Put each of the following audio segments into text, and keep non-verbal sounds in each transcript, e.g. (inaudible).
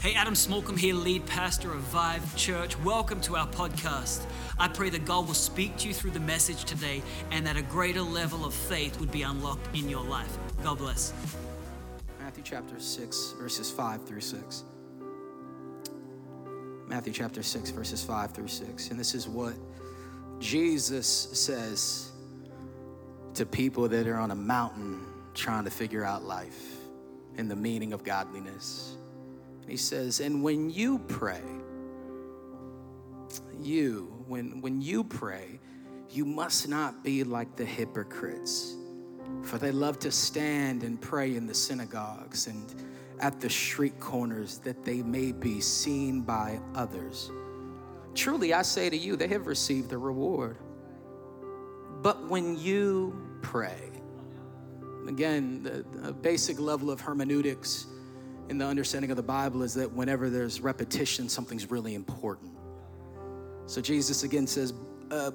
Hey, Adam Smallcombe here, lead pastor of Vive Church. Welcome to our podcast. I pray that God will speak to you through the message today and that a greater level of faith would be unlocked in your life. God bless. Matthew chapter 6, verses 5 through 6. Matthew chapter 6, verses 5 through 6. And this is what Jesus says to people that are on a mountain trying to figure out life and the meaning of godliness. He says, and when you pray, you, when, when you pray, you must not be like the hypocrites, for they love to stand and pray in the synagogues and at the street corners that they may be seen by others. Truly, I say to you, they have received the reward. But when you pray, again, the, the basic level of hermeneutics in the understanding of the Bible is that whenever there's repetition, something's really important. So Jesus again says, uh,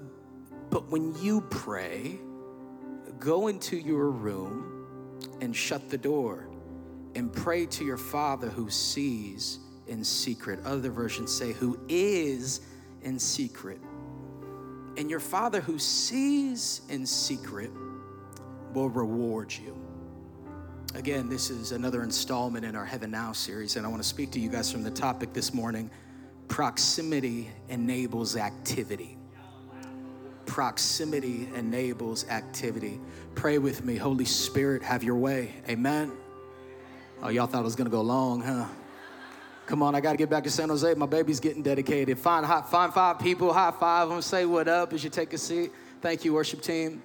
But when you pray, go into your room and shut the door and pray to your Father who sees in secret. Other versions say, Who is in secret. And your Father who sees in secret will reward you. Again, this is another installment in our Heaven Now series, and I want to speak to you guys from the topic this morning proximity enables activity. Proximity enables activity. Pray with me, Holy Spirit, have your way. Amen. Oh, y'all thought it was going to go long, huh? Come on, I got to get back to San Jose. My baby's getting dedicated. Find, find five people, high five them, say what up as you take a seat. Thank you, worship team.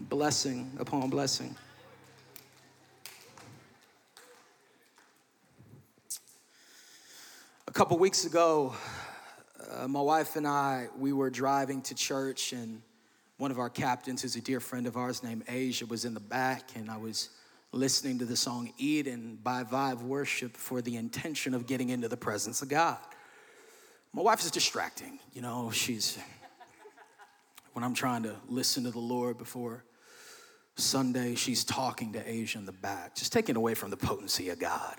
Blessing upon blessing. Couple weeks ago, uh, my wife and I, we were driving to church, and one of our captains, who's a dear friend of ours named Asia, was in the back, and I was listening to the song Eden by Vive Worship for the intention of getting into the presence of God. My wife is distracting, you know, she's, when I'm trying to listen to the Lord before Sunday, she's talking to Asia in the back, just taking away from the potency of God.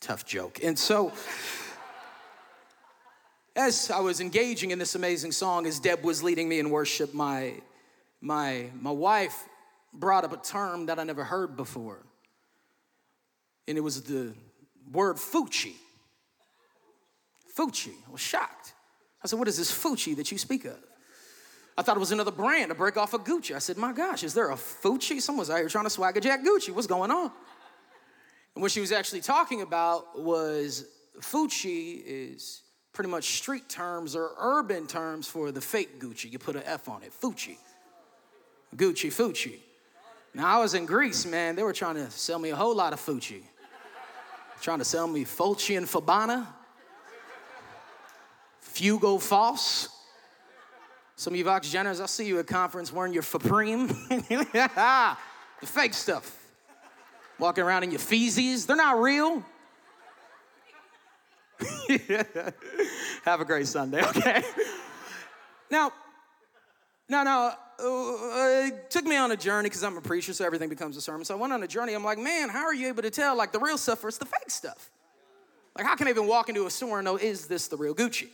Tough joke. And so, as I was engaging in this amazing song, as Deb was leading me in worship, my, my, my wife brought up a term that I never heard before. And it was the word Fucci. Fucci. I was shocked. I said, What is this Fucci that you speak of? I thought it was another brand, a break off of Gucci. I said, My gosh, is there a Fucci? Someone's out here trying to swagger jack Gucci. What's going on? And what she was actually talking about was Fucci is pretty much street terms or urban terms for the fake Gucci. You put an F on it, Fucci. Gucci, Fucci. Now I was in Greece, man. They were trying to sell me a whole lot of Fucci. Trying to sell me Fulci and Fabana, Fugo False. Some of you Vox Jenners, I see you at conference wearing your Supreme. (laughs) the fake stuff walking around in your feces. They're not real. (laughs) Have a great Sunday, (laughs) okay? Now, now, now, uh, it took me on a journey because I'm a preacher, so everything becomes a sermon. So I went on a journey. I'm like, man, how are you able to tell like the real stuff versus the fake stuff? Like, how can I even walk into a store and know is this the real Gucci?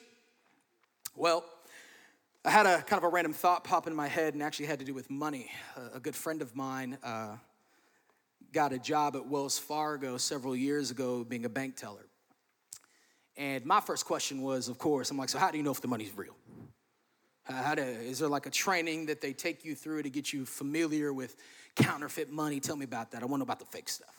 Well, I had a kind of a random thought pop in my head, and actually had to do with money. a good friend of mine. Uh, got a job at Wells Fargo several years ago being a bank teller. And my first question was, of course, I'm like, so how do you know if the money's real? How do, is there like a training that they take you through to get you familiar with counterfeit money? Tell me about that. I want to know about the fake stuff.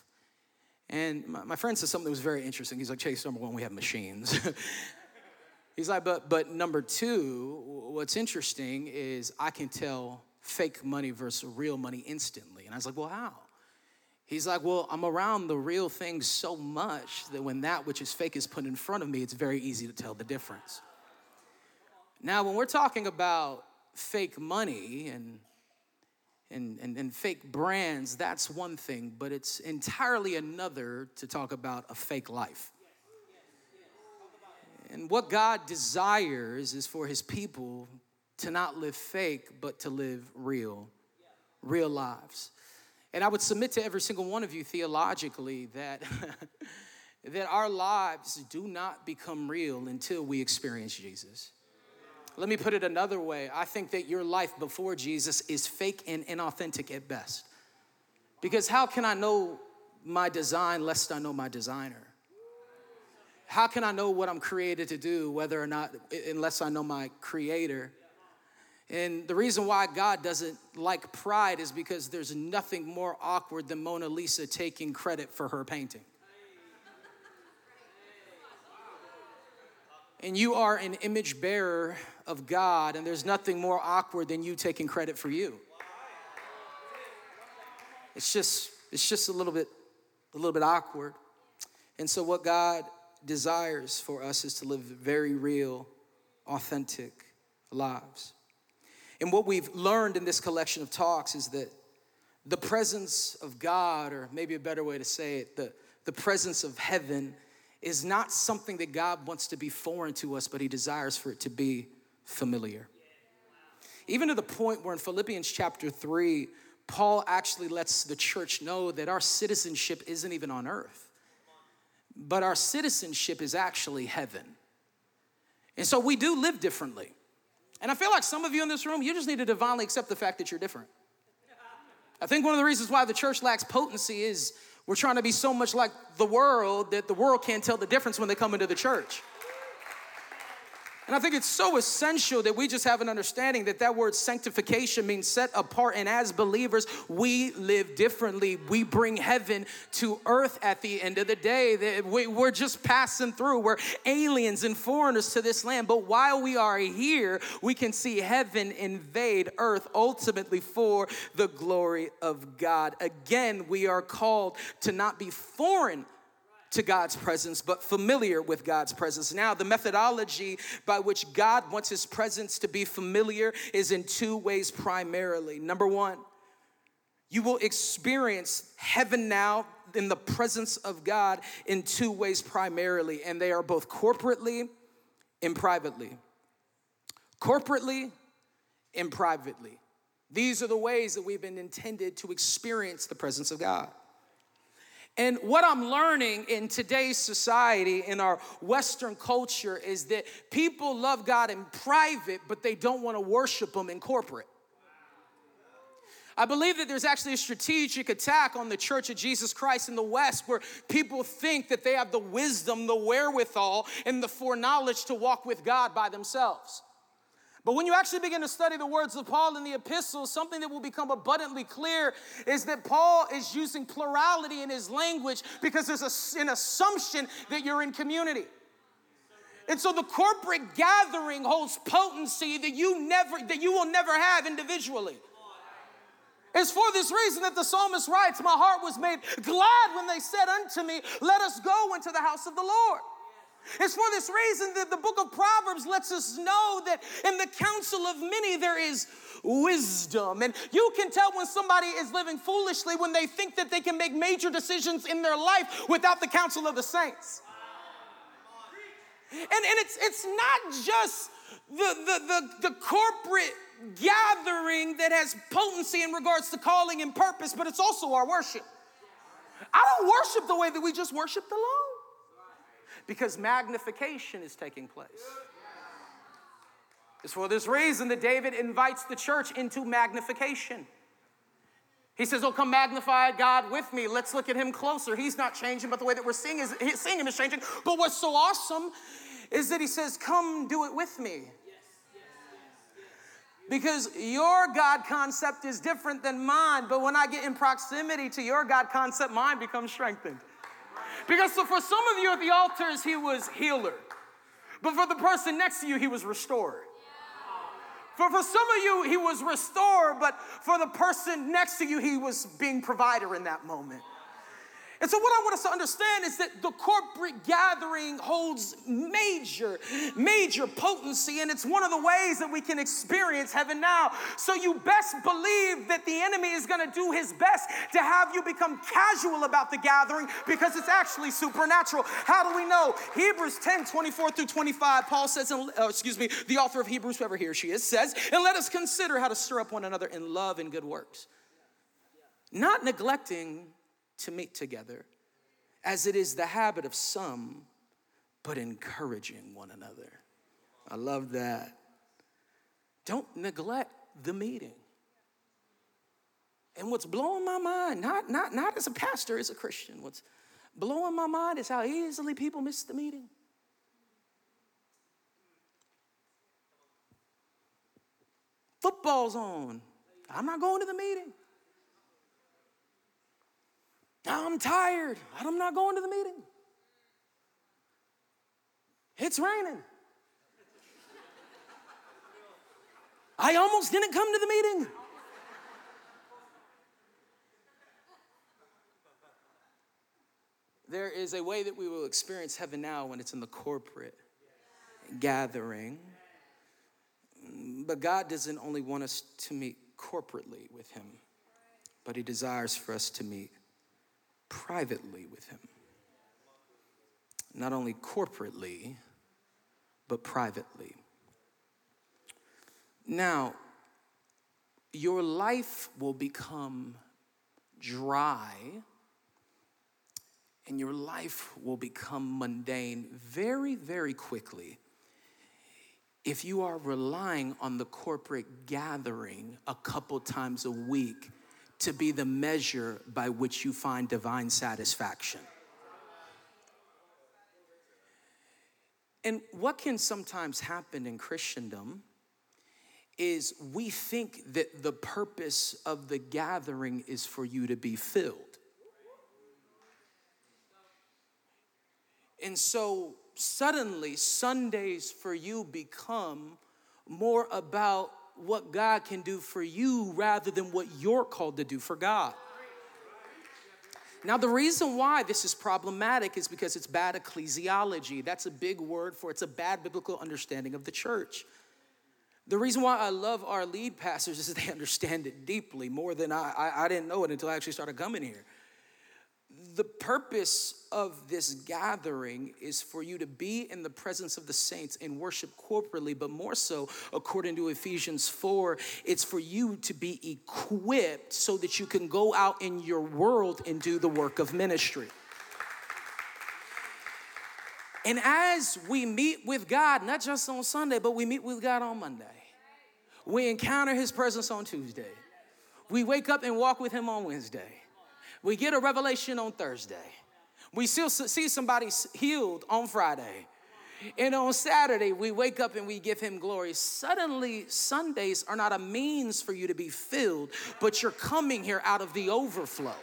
And my, my friend said something that was very interesting. He's like, Chase, number one, we have machines. (laughs) He's like, but, but number two, what's interesting is I can tell fake money versus real money instantly. And I was like, well, how? He's like, Well, I'm around the real thing so much that when that which is fake is put in front of me, it's very easy to tell the difference. Now, when we're talking about fake money and and, and, and fake brands, that's one thing, but it's entirely another to talk about a fake life. And what God desires is for his people to not live fake, but to live real, real lives. And I would submit to every single one of you theologically that, (laughs) that our lives do not become real until we experience Jesus. Let me put it another way. I think that your life before Jesus is fake and inauthentic at best. Because how can I know my design lest I know my designer? How can I know what I'm created to do whether or not unless I know my creator? And the reason why God doesn't like pride is because there's nothing more awkward than Mona Lisa taking credit for her painting. And you are an image bearer of God, and there's nothing more awkward than you taking credit for you. It's just, it's just a little bit, a little bit awkward. And so what God desires for us is to live very real, authentic lives. And what we've learned in this collection of talks is that the presence of God, or maybe a better way to say it, the, the presence of heaven, is not something that God wants to be foreign to us, but He desires for it to be familiar. Even to the point where in Philippians chapter 3, Paul actually lets the church know that our citizenship isn't even on earth, but our citizenship is actually heaven. And so we do live differently. And I feel like some of you in this room, you just need to divinely accept the fact that you're different. I think one of the reasons why the church lacks potency is we're trying to be so much like the world that the world can't tell the difference when they come into the church. And I think it's so essential that we just have an understanding that that word sanctification means set apart. And as believers, we live differently. We bring heaven to earth at the end of the day. That We're just passing through. We're aliens and foreigners to this land. But while we are here, we can see heaven invade earth ultimately for the glory of God. Again, we are called to not be foreign to God's presence, but familiar with God's presence. Now, the methodology by which God wants his presence to be familiar is in two ways primarily. Number one, you will experience heaven now in the presence of God in two ways primarily, and they are both corporately and privately. Corporately and privately. These are the ways that we've been intended to experience the presence of God. And what I'm learning in today's society, in our Western culture, is that people love God in private, but they don't want to worship Him in corporate. I believe that there's actually a strategic attack on the Church of Jesus Christ in the West where people think that they have the wisdom, the wherewithal, and the foreknowledge to walk with God by themselves. But when you actually begin to study the words of Paul in the epistles, something that will become abundantly clear is that Paul is using plurality in his language because there's a, an assumption that you're in community. And so the corporate gathering holds potency that you never that you will never have individually. It's for this reason that the psalmist writes, My heart was made glad when they said unto me, Let us go into the house of the Lord. It's for this reason that the book of Proverbs lets us know that in the counsel of many there is wisdom. And you can tell when somebody is living foolishly when they think that they can make major decisions in their life without the counsel of the saints. And, and it's, it's not just the, the, the, the corporate gathering that has potency in regards to calling and purpose, but it's also our worship. I don't worship the way that we just worship the Lord because magnification is taking place. It's for this reason that David invites the church into magnification. He says, Oh, come magnify God with me. Let's look at him closer. He's not changing, but the way that we're seeing, is, seeing him is changing. But what's so awesome is that he says, Come do it with me. Because your God concept is different than mine, but when I get in proximity to your God concept, mine becomes strengthened. Because so for some of you at the altars, he was healer. But for the person next to you, he was restored. For, for some of you, he was restored, but for the person next to you, he was being provider in that moment. And so, what I want us to understand is that the corporate gathering holds major, major potency, and it's one of the ways that we can experience heaven now. So, you best believe that the enemy is going to do his best to have you become casual about the gathering because it's actually supernatural. How do we know? Hebrews 10 24 through 25, Paul says, uh, excuse me, the author of Hebrews, whoever he or she is, says, and let us consider how to stir up one another in love and good works not neglecting to meet together, as it is the habit of some, but encouraging one another. I love that. Don't neglect the meeting. And what's blowing my mind, not, not, not as a pastor, as a Christian, what's blowing my mind is how easily people miss the meeting. Football's on. I'm not going to the meeting. I'm tired. I'm not going to the meeting. It's raining. I almost didn't come to the meeting. There is a way that we will experience heaven now when it's in the corporate gathering. But God doesn't only want us to meet corporately with Him, but He desires for us to meet privately with Him. Not only corporately, but privately. Now, your life will become dry and your life will become mundane very, very quickly if you are relying on the corporate gathering a couple times a week to be the measure by which you find divine satisfaction. And what can sometimes happen in Christendom is we think that the purpose of the gathering is for you to be filled. And so suddenly Sundays for you become more about what God can do for you rather than what you're called to do for God. Now, the reason why this is problematic is because it's bad ecclesiology. That's a big word for it's a bad biblical understanding of the church. The reason why I love our lead pastors is they (laughs) understand it deeply more than I, I, I didn't know it until I actually started coming here the purpose of this gathering is for you to be in the presence of the saints and worship corporately, but more so, according to Ephesians 4, it's for you to be equipped so that you can go out in your world and do the work of ministry. And as we meet with God, not just on Sunday, but we meet with God on Monday, we encounter His presence on Tuesday, we wake up and walk with Him on Wednesday. We get a revelation on Thursday. We still see somebody healed on Friday. And on Saturday, we wake up and we give him glory. Suddenly, Sundays are not a means for you to be filled, but you're coming here out of the overflow.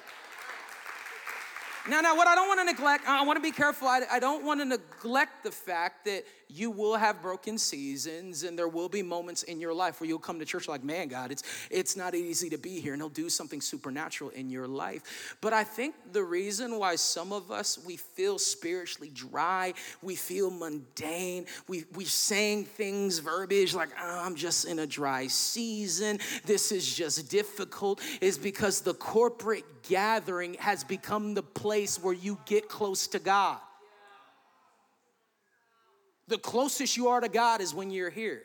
Now, now, what I don't want to neglect, I want to be careful. I, I don't want to neglect the fact that you will have broken seasons and there will be moments in your life where you'll come to church like, man, God, it's, it's not easy to be here. And He'll do something supernatural in your life. But I think the reason why some of us, we feel spiritually dry, we feel mundane, we, we're saying things, verbiage like, oh, I'm just in a dry season, this is just difficult, is because the corporate gathering has become the place where you get close to God. The closest you are to God is when you're here.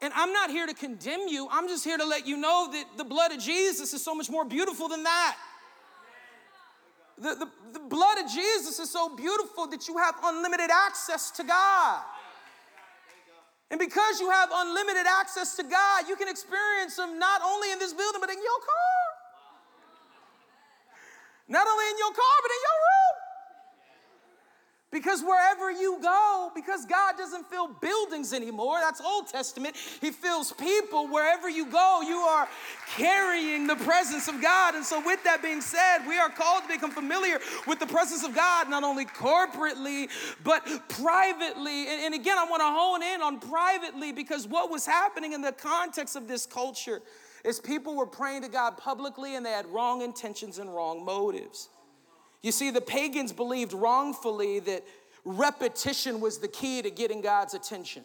And I'm not here to condemn you, I'm just here to let you know that the blood of Jesus is so much more beautiful than that. The, the, the, blood of Jesus is so beautiful that you have unlimited access to God. And because you have unlimited access to God, you can experience Him not only in this building, but in your car. Not only in your car, but in your room. Because wherever you go, because God doesn't fill buildings anymore, that's Old Testament, He fills people. Wherever you go, you are carrying the presence of God. And so, with that being said, we are called to become familiar with the presence of God, not only corporately, but privately. And, and again, I want to hone in on privately because what was happening in the context of this culture is people were praying to God publicly and they had wrong intentions and wrong motives. You see, the pagans believed wrongfully that repetition was the key to getting God's attention.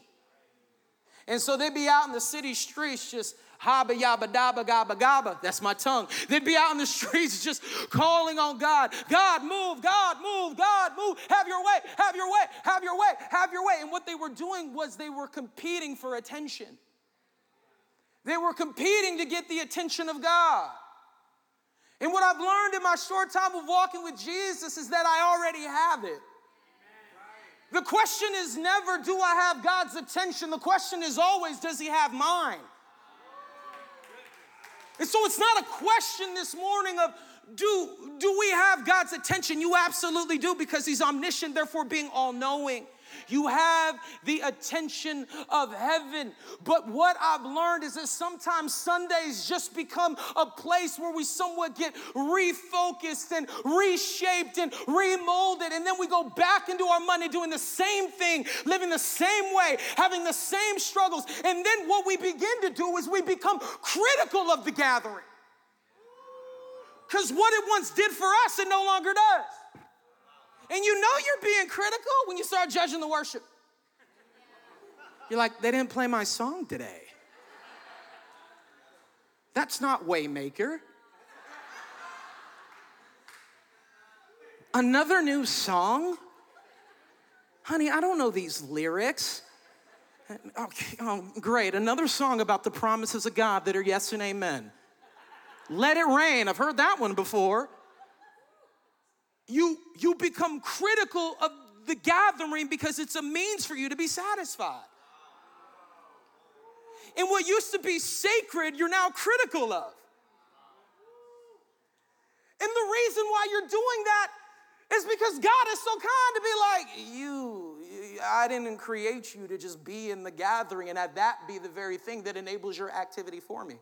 And so they'd be out in the city streets just haba yaba daba gaba gaba. That's my tongue. They'd be out in the streets just calling on God. God, move, God, move, God, move. Have your way, have your way, have your way, have your way. And what they were doing was they were competing for attention. They were competing to get the attention of God. And what I've learned in my short time of walking with Jesus is that I already have it. The question is never, do I have God's attention? The question is always, does He have mine? And so it's not a question this morning of, do, do we have God's attention? You absolutely do because He's omniscient, therefore being all knowing. You have the attention of heaven. But what I've learned is that sometimes Sundays just become a place where we somewhat get refocused and reshaped and remolded. And then we go back into our money doing the same thing, living the same way, having the same struggles. And then what we begin to do is we become critical of the gathering. Because what it once did for us, it no longer does. And you know you're being critical when you start judging the worship. You're like, they didn't play my song today. That's not Waymaker. Another new song? Honey, I don't know these lyrics. Okay, oh, great. Another song about the promises of God that are yes and amen. Let it rain. I've heard that one before you, you become critical of the gathering because it's a means for you to be satisfied. And what used to be sacred, you're now critical of. And the reason why you're doing that is because God is so kind to be like, you, I didn't create you to just be in the gathering and have that be the very thing that enables your activity for me.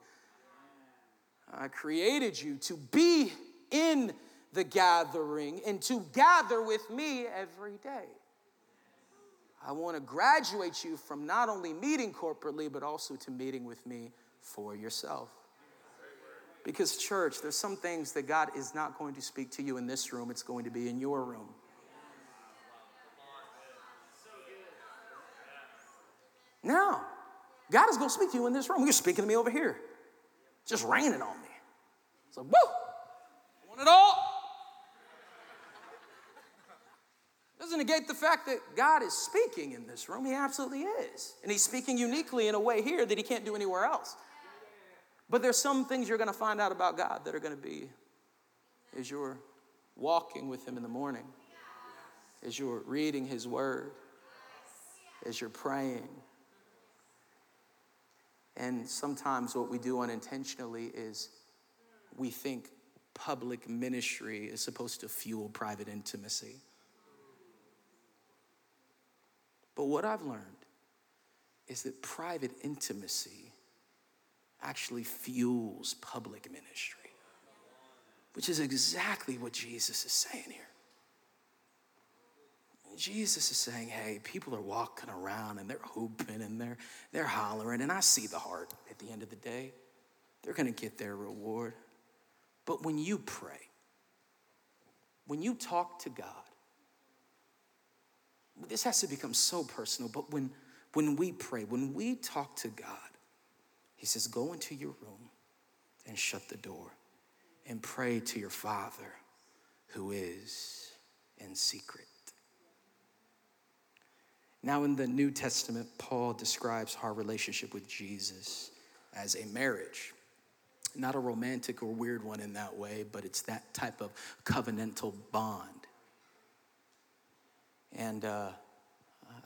I created you to be in the gathering and to gather with me every day. I want to graduate you from not only meeting corporately, but also to meeting with me for yourself. Because, church, there's some things that God is not going to speak to you in this room, it's going to be in your room. Now, God is going to speak to you in this room. You're speaking to me over here. just raining on me. It's like, woo! I want it all. Doesn't negate the fact that God is speaking in this room. He absolutely is. And He's speaking uniquely in a way here that He can't do anywhere else. But there's some things you're going to find out about God that are going to be as you're walking with Him in the morning, as you're reading His Word, as you're praying. And sometimes what we do unintentionally is we think public ministry is supposed to fuel private intimacy. But what I've learned is that private intimacy actually fuels public ministry, which is exactly what Jesus is saying here. Jesus is saying, hey, people are walking around and they're hooping and they're, they're hollering, and I see the heart at the end of the day. They're gonna get their reward. But when you pray, when you talk to God, this has to become so personal, but when, when we pray, when we talk to God, He says, Go into your room and shut the door and pray to your Father who is in secret. Now, in the New Testament, Paul describes our relationship with Jesus as a marriage. Not a romantic or weird one in that way, but it's that type of covenantal bond and uh,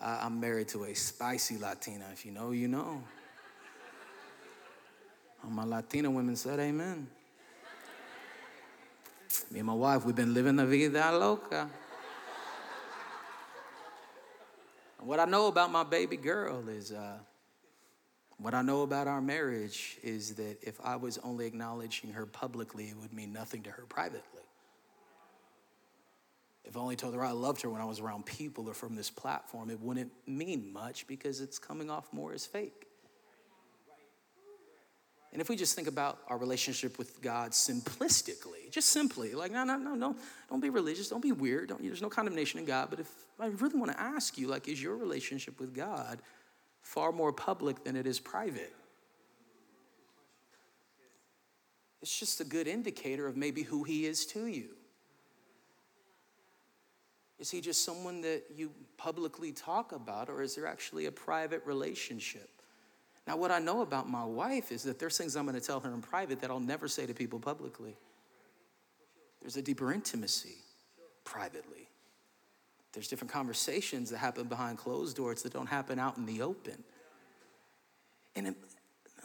I, am married to a spicy Latina. If you know, you know. All my Latina women said amen. Me and my wife, we've been living la vida loca. what I know about my baby girl is, uh, what I know about our marriage is that if I was only acknowledging her publicly, it would mean nothing to her privately. If I only told her I loved her when I was around people or from this platform, it wouldn't mean much because it's coming off more as fake. And if we just think about our relationship with God simplistically, just simply, like, no, no, no, no, don't be religious, don't be weird, don't, there's no condemnation in God. But if I really want to ask you, like, is your relationship with God far more public than it is private? It's just a good indicator of maybe who He is to you. Is he just someone that you publicly talk about, or is there actually a private relationship? Now, what I know about my wife is that there's things I'm going to tell her in private that I'll never say to people publicly. There's a deeper intimacy privately. There's different conversations that happen behind closed doors that don't happen out in the open. And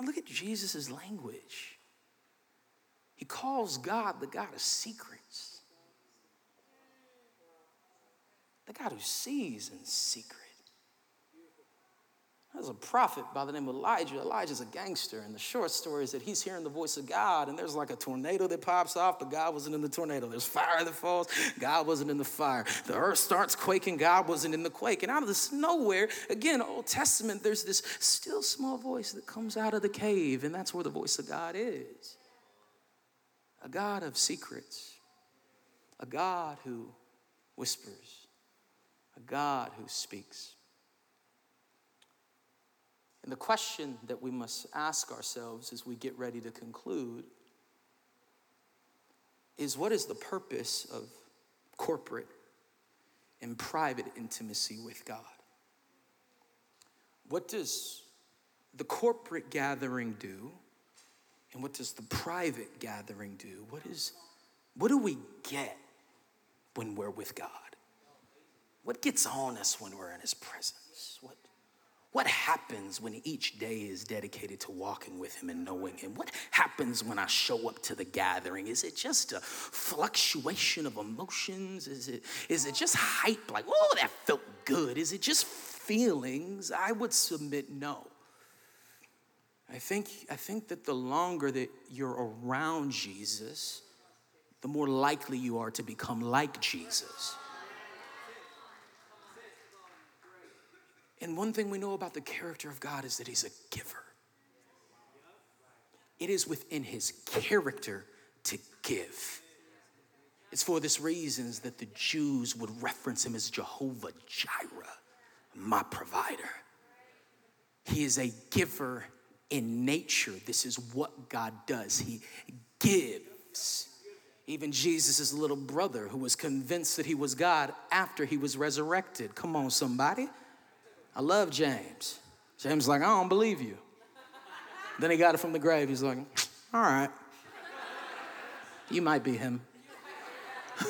look at Jesus' language. He calls God the God of secrets, the God who sees in secret. There's a prophet by the name of Elijah. Elijah's a gangster, and the short story is that he's hearing the voice of God, and there's like a tornado that pops off, but God wasn't in the tornado. There's fire that falls, God wasn't in the fire. The earth starts quaking, God wasn't in the quake. And out of this nowhere, again, Old Testament, there's this still small voice that comes out of the cave, and that's where the voice of God is. A God of secrets, a God who whispers, a God who speaks. And the question that we must ask ourselves as we get ready to conclude is what is the purpose of corporate and private intimacy with God? What does the corporate gathering do? And what does the private gathering do? What is what do we get when we're with God? What gets on us when we're in his presence? What what happens when each day is dedicated to walking with Him and knowing Him? What happens when I show up to the gathering? Is it just a fluctuation of emotions? Is it, is it just hype, like, oh, that felt good? Is it just feelings? I would submit no. I think, I think that the longer that you're around Jesus, the more likely you are to become like Jesus. And one thing we know about the character of God is that He's a giver. It is within His character to give. It's for this reasons that the Jews would reference Him as Jehovah Jireh, my provider. He is a giver in nature. This is what God does. He gives. Even Jesus' little brother, who was convinced that he was God after he was resurrected. Come on, somebody. I love James. James like, I don't believe you. then he got it from the grave. He's like, all right. You might be him. (laughs)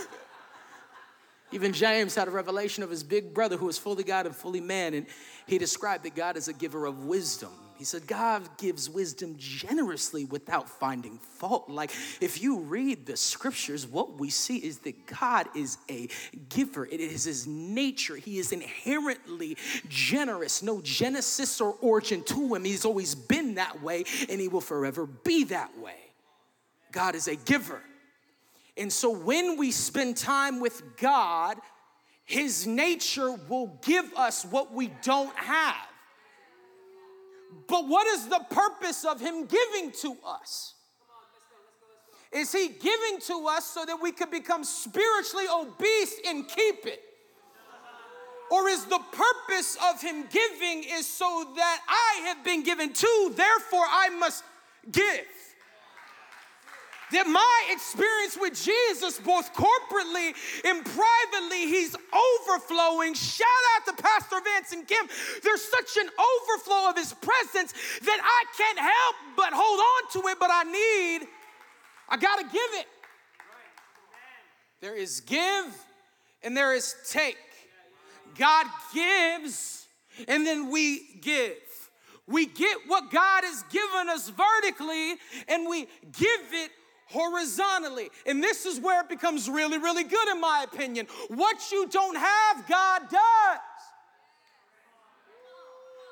Even James had a revelation of his big brother who was fully God and fully man, and he described that God is a giver of wisdom. He said, God gives wisdom generously without finding fault. Like, if you read the scriptures, what we see is that God is a giver, it is his nature. He is inherently generous, no genesis or origin to him. He's always been that way, and he will forever be that way. God is a giver. And so, when we spend time with God, his nature will give us what we don't have. But what is the purpose of Him giving to us? Is He giving to us so that we could become spiritually obese and keep it? Or is the purpose of Him giving is so that I have been given to, therefore I must give? That my experience with Jesus, both corporately and privately, he's overflowing. Shout out to Pastor Vance and Kim. There's such an overflow of his presence that I can't help but hold on to it, but I need, I gotta give it. There is give and there is take. God gives and then we give. We get what God has given us vertically and we give it horizontally. And this is where it becomes really, really good, in my opinion. What you don't have, God does.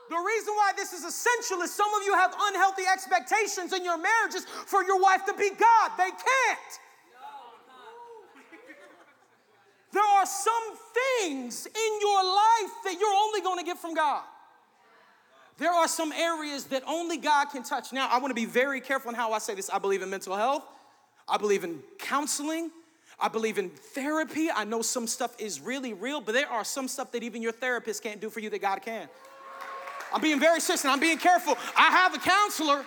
The reason why this is essential is some of you have unhealthy expectations in your marriages for your wife to be God. They can't. There are some things in your life that you're only going to get from God. There are some areas that only God can touch. Now, I want to be very careful in how I say this. I believe in mental health. I believe in counseling. I believe in therapy. I know some stuff is really real, but there are some stuff that even your therapist can't do for you that God can. I'm being very and I'm being careful. I have a counselor,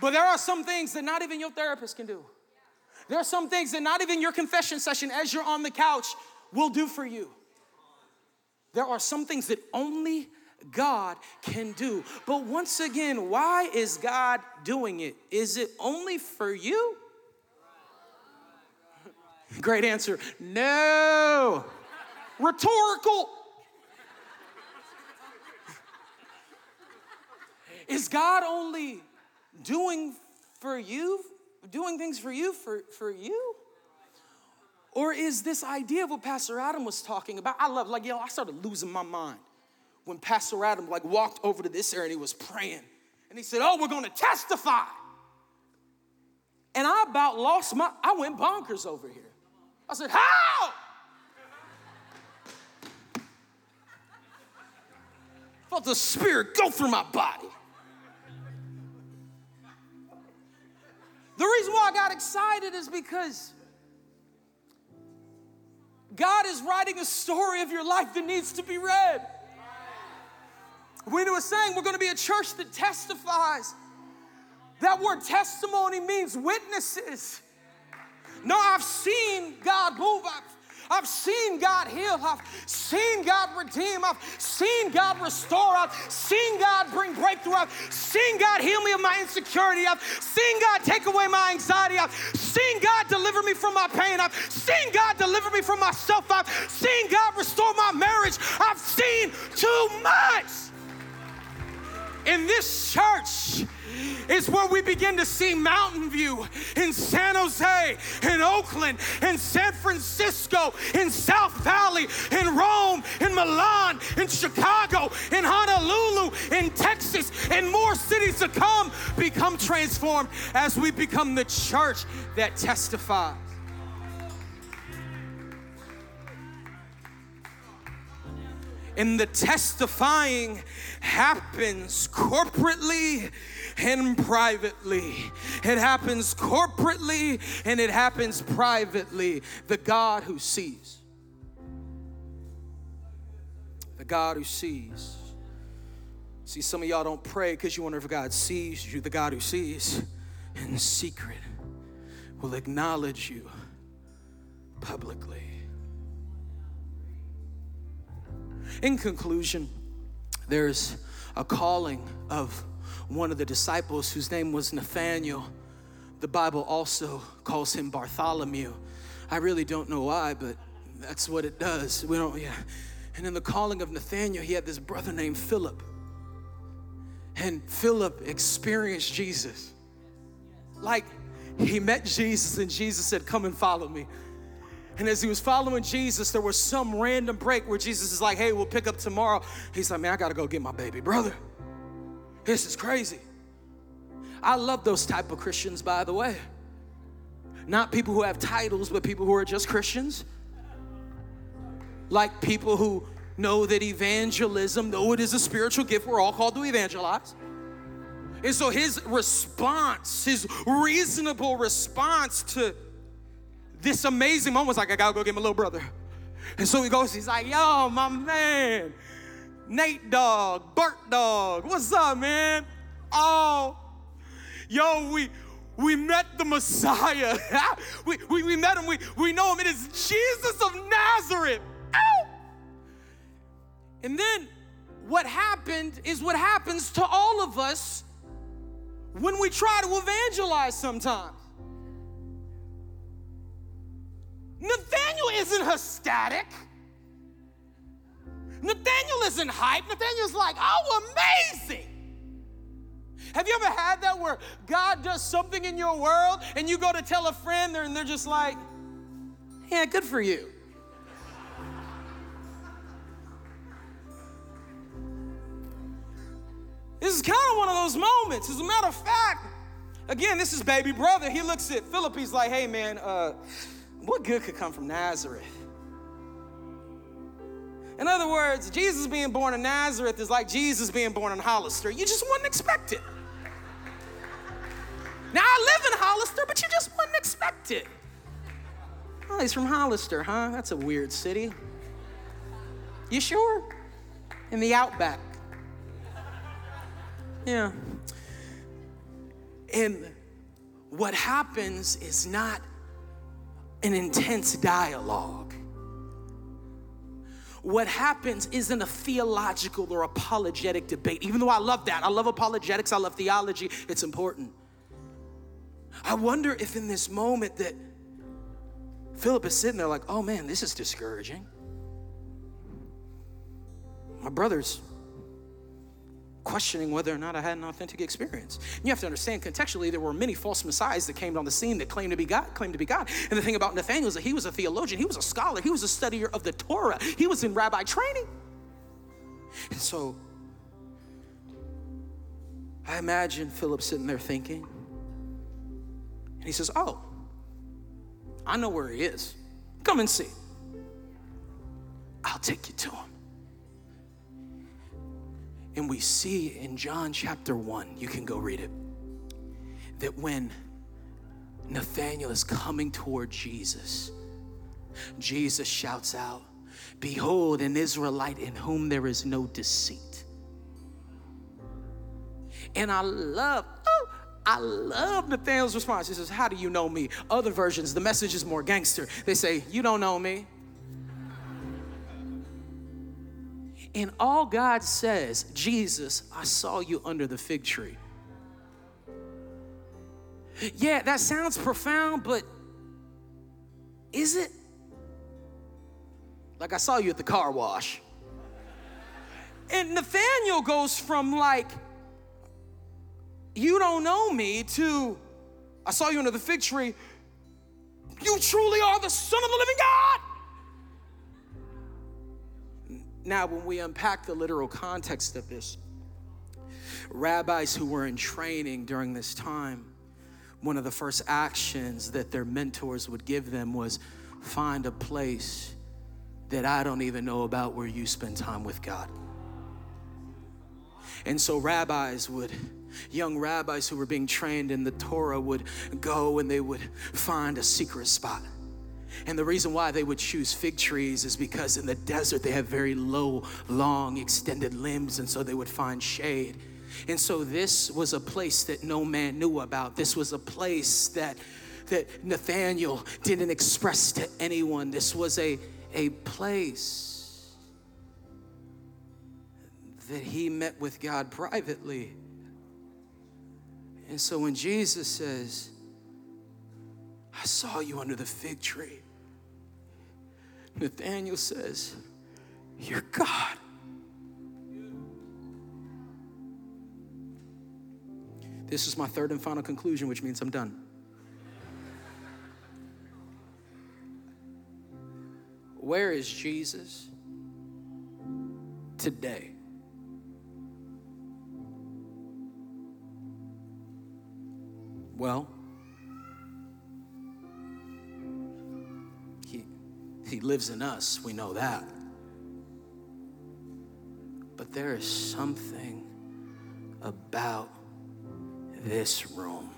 but there are some things that not even your therapist can do. There are some things that not even your confession session as you're on the couch will do for you. There are some things that only God can do. But once again, why is God doing it? Is it only for you? Great answer. No. Rhetorical. Is God only doing for you, doing things for you, for, for you? Or is this idea of what Pastor Adam was talking about? I love, like, yo, I started losing my mind when Pastor Adam like walked over to this area and he was praying. And he said, Oh, we're gonna testify. And I about lost my, I went bonkers over here. I said, How? Felt the spirit go through my body. The reason why I got excited is because God is writing a story of your life that needs to be read. We were saying we're going to be a church that testifies. That word testimony means witnesses. No, I've seen God move. I've I've seen God heal. I've seen God redeem. I've seen God restore. I've seen God bring breakthrough. I've seen God heal me of my insecurity. I've seen God take away my anxiety. I've seen God deliver me from my pain. I've seen God deliver me from myself. I've seen God restore my marriage. I've seen too much. In this church, is where we begin to see Mountain View in San Jose, in Oakland, in San Francisco, in South Valley, in Rome, in Milan, in Chicago, in Honolulu, in Texas, and more cities to come become transformed as we become the church that testifies. And the testifying happens corporately and privately. It happens corporately and it happens privately. The God who sees. The God who sees. See, some of y'all don't pray because you wonder if God sees you. The God who sees in secret will acknowledge you publicly. In conclusion, there's a calling of one of the disciples whose name was Nathaniel. The Bible also calls him Bartholomew. I really don't know why, but that's what it does. We don't, yeah. And in the calling of Nathaniel, he had this brother named Philip. And Philip experienced Jesus. Like he met Jesus, and Jesus said, Come and follow me. And as he was following Jesus, there was some random break where Jesus is like, Hey, we'll pick up tomorrow. He's like, Man, I gotta go get my baby brother. This is crazy. I love those type of Christians, by the way. Not people who have titles, but people who are just Christians. Like people who know that evangelism, though it is a spiritual gift, we're all called to evangelize. And so his response, his reasonable response to this amazing moment was like, I gotta go get my little brother. And so he goes, he's like, yo, my man, Nate Dog, Burt Dog, what's up, man? Oh, yo, we we met the Messiah. (laughs) we, we, we met him, we, we know him. It is Jesus of Nazareth. Ow! And then what happened is what happens to all of us when we try to evangelize sometimes. Isn't ecstatic. Nathaniel isn't hype. Nathaniel's like, oh, amazing. Have you ever had that where God does something in your world and you go to tell a friend and they're just like, yeah, good for you. This is kind of one of those moments. As a matter of fact, again, this is baby brother. He looks at Philip, he's like, hey man, uh, what good could come from Nazareth? In other words, Jesus being born in Nazareth is like Jesus being born in Hollister. You just wouldn't expect it. Now, I live in Hollister, but you just wouldn't expect it. Oh, he's from Hollister, huh? That's a weird city. You sure? In the outback. Yeah. And what happens is not an intense dialogue what happens isn't a theological or apologetic debate. Even though I love that, I love apologetics, I love theology, it's important. I wonder if in this moment that Philip is sitting there like, oh man, this is discouraging. My brother's questioning whether or not I had an authentic experience. And you have to understand contextually there were many false messiahs that came on the scene that claimed to be God, claimed to be God. And the thing about Nathaniel is that he was a theologian, he was a scholar, he was a studier of the Torah, he was in rabbi training. And so I imagine Philip sitting there thinking, and he says, Oh, I know where he is. Come and see. I'll take you to him. And we see in John chapter 1, you can go read it, that when Nathanael is coming toward Jesus, Jesus shouts out, Behold, an Israelite in whom there is no deceit. And I love, oh, I love Nathanael's response. He says, How do you know me? Other versions, the message is more gangster. They say, You don't know me. And all God says, Jesus, I saw you under the fig tree. Yeah, that sounds profound, but is it? Like I saw you at the car wash. And Nathaniel goes from like, you don't know me to, I saw you under the fig tree. You truly are the Son of the living God. Now, when we unpack the literal context of this, rabbis who were in training during this time, one of the first actions that their mentors would give them was find a place that I don't even know about where you spend time with God. And so, rabbis would young rabbis who were being trained in the Torah would go and they would find a secret spot. And the reason why they would choose fig trees is because in the desert they have very low, long, extended limbs, and so they would find shade. And so this was a place that no man knew about. This was a place that that Nathaniel didn't express to anyone. This was a, a place that he met with God privately. And so when Jesus says, I saw you under the fig tree. Nathaniel says, You're God. This is my third and final conclusion, which means I'm done. Where is Jesus today? Well, He lives in us, we know that. But there is something about this room.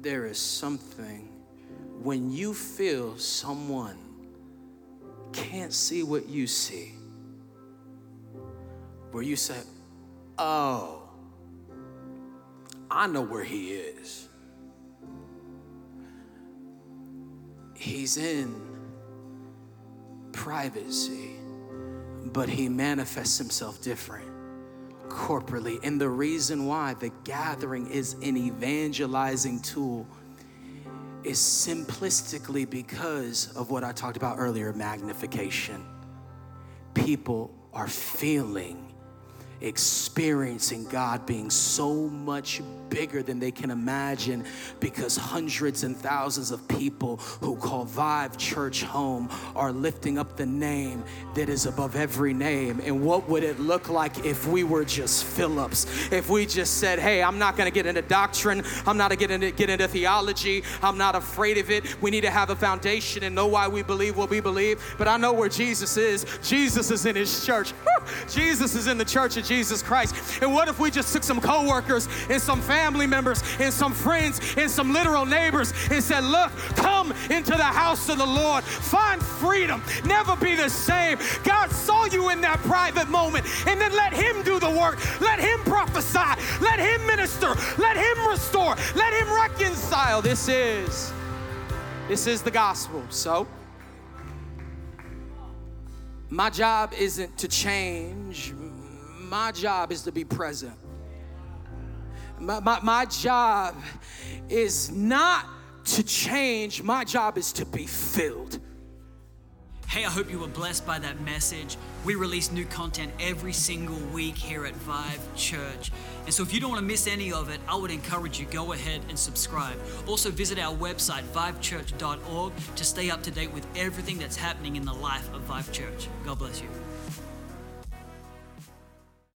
There is something when you feel someone can't see what you see, where you say, Oh, I know where he is. He's in privacy, but he manifests himself different corporately. And the reason why the gathering is an evangelizing tool is simplistically because of what I talked about earlier magnification. People are feeling experiencing God being so much bigger than they can imagine because hundreds and thousands of people who call Vive Church home are lifting up the name that is above every name. And what would it look like if we were just Phillips? If we just said, hey, I'm not going to get into doctrine, I'm not going to get into theology, I'm not afraid of it. We need to have a foundation and know why we believe what we believe. But I know where Jesus is. Jesus is in his church. Jesus is in the church of Jesus Christ. And what if we just took some coworkers and some family members and some friends and some literal neighbors and said, Look, come into the house of the Lord, find freedom, never be the same. God saw you in that private moment, and then let Him do the work. Let Him prophesy, let Him minister, let Him restore, let Him reconcile. This is, this is the gospel. So, My job isn't to change, my job is to be present. My, my, my job is not to change, my job is to be filled. Hey, I hope you were blessed by that message. We release new content every single week here at Vive Church. And so if you don't want to miss any of it, I would encourage you go ahead and subscribe. Also visit our website vivechurch.org to stay up to date with everything that's happening in the life of Vive Church. God bless you.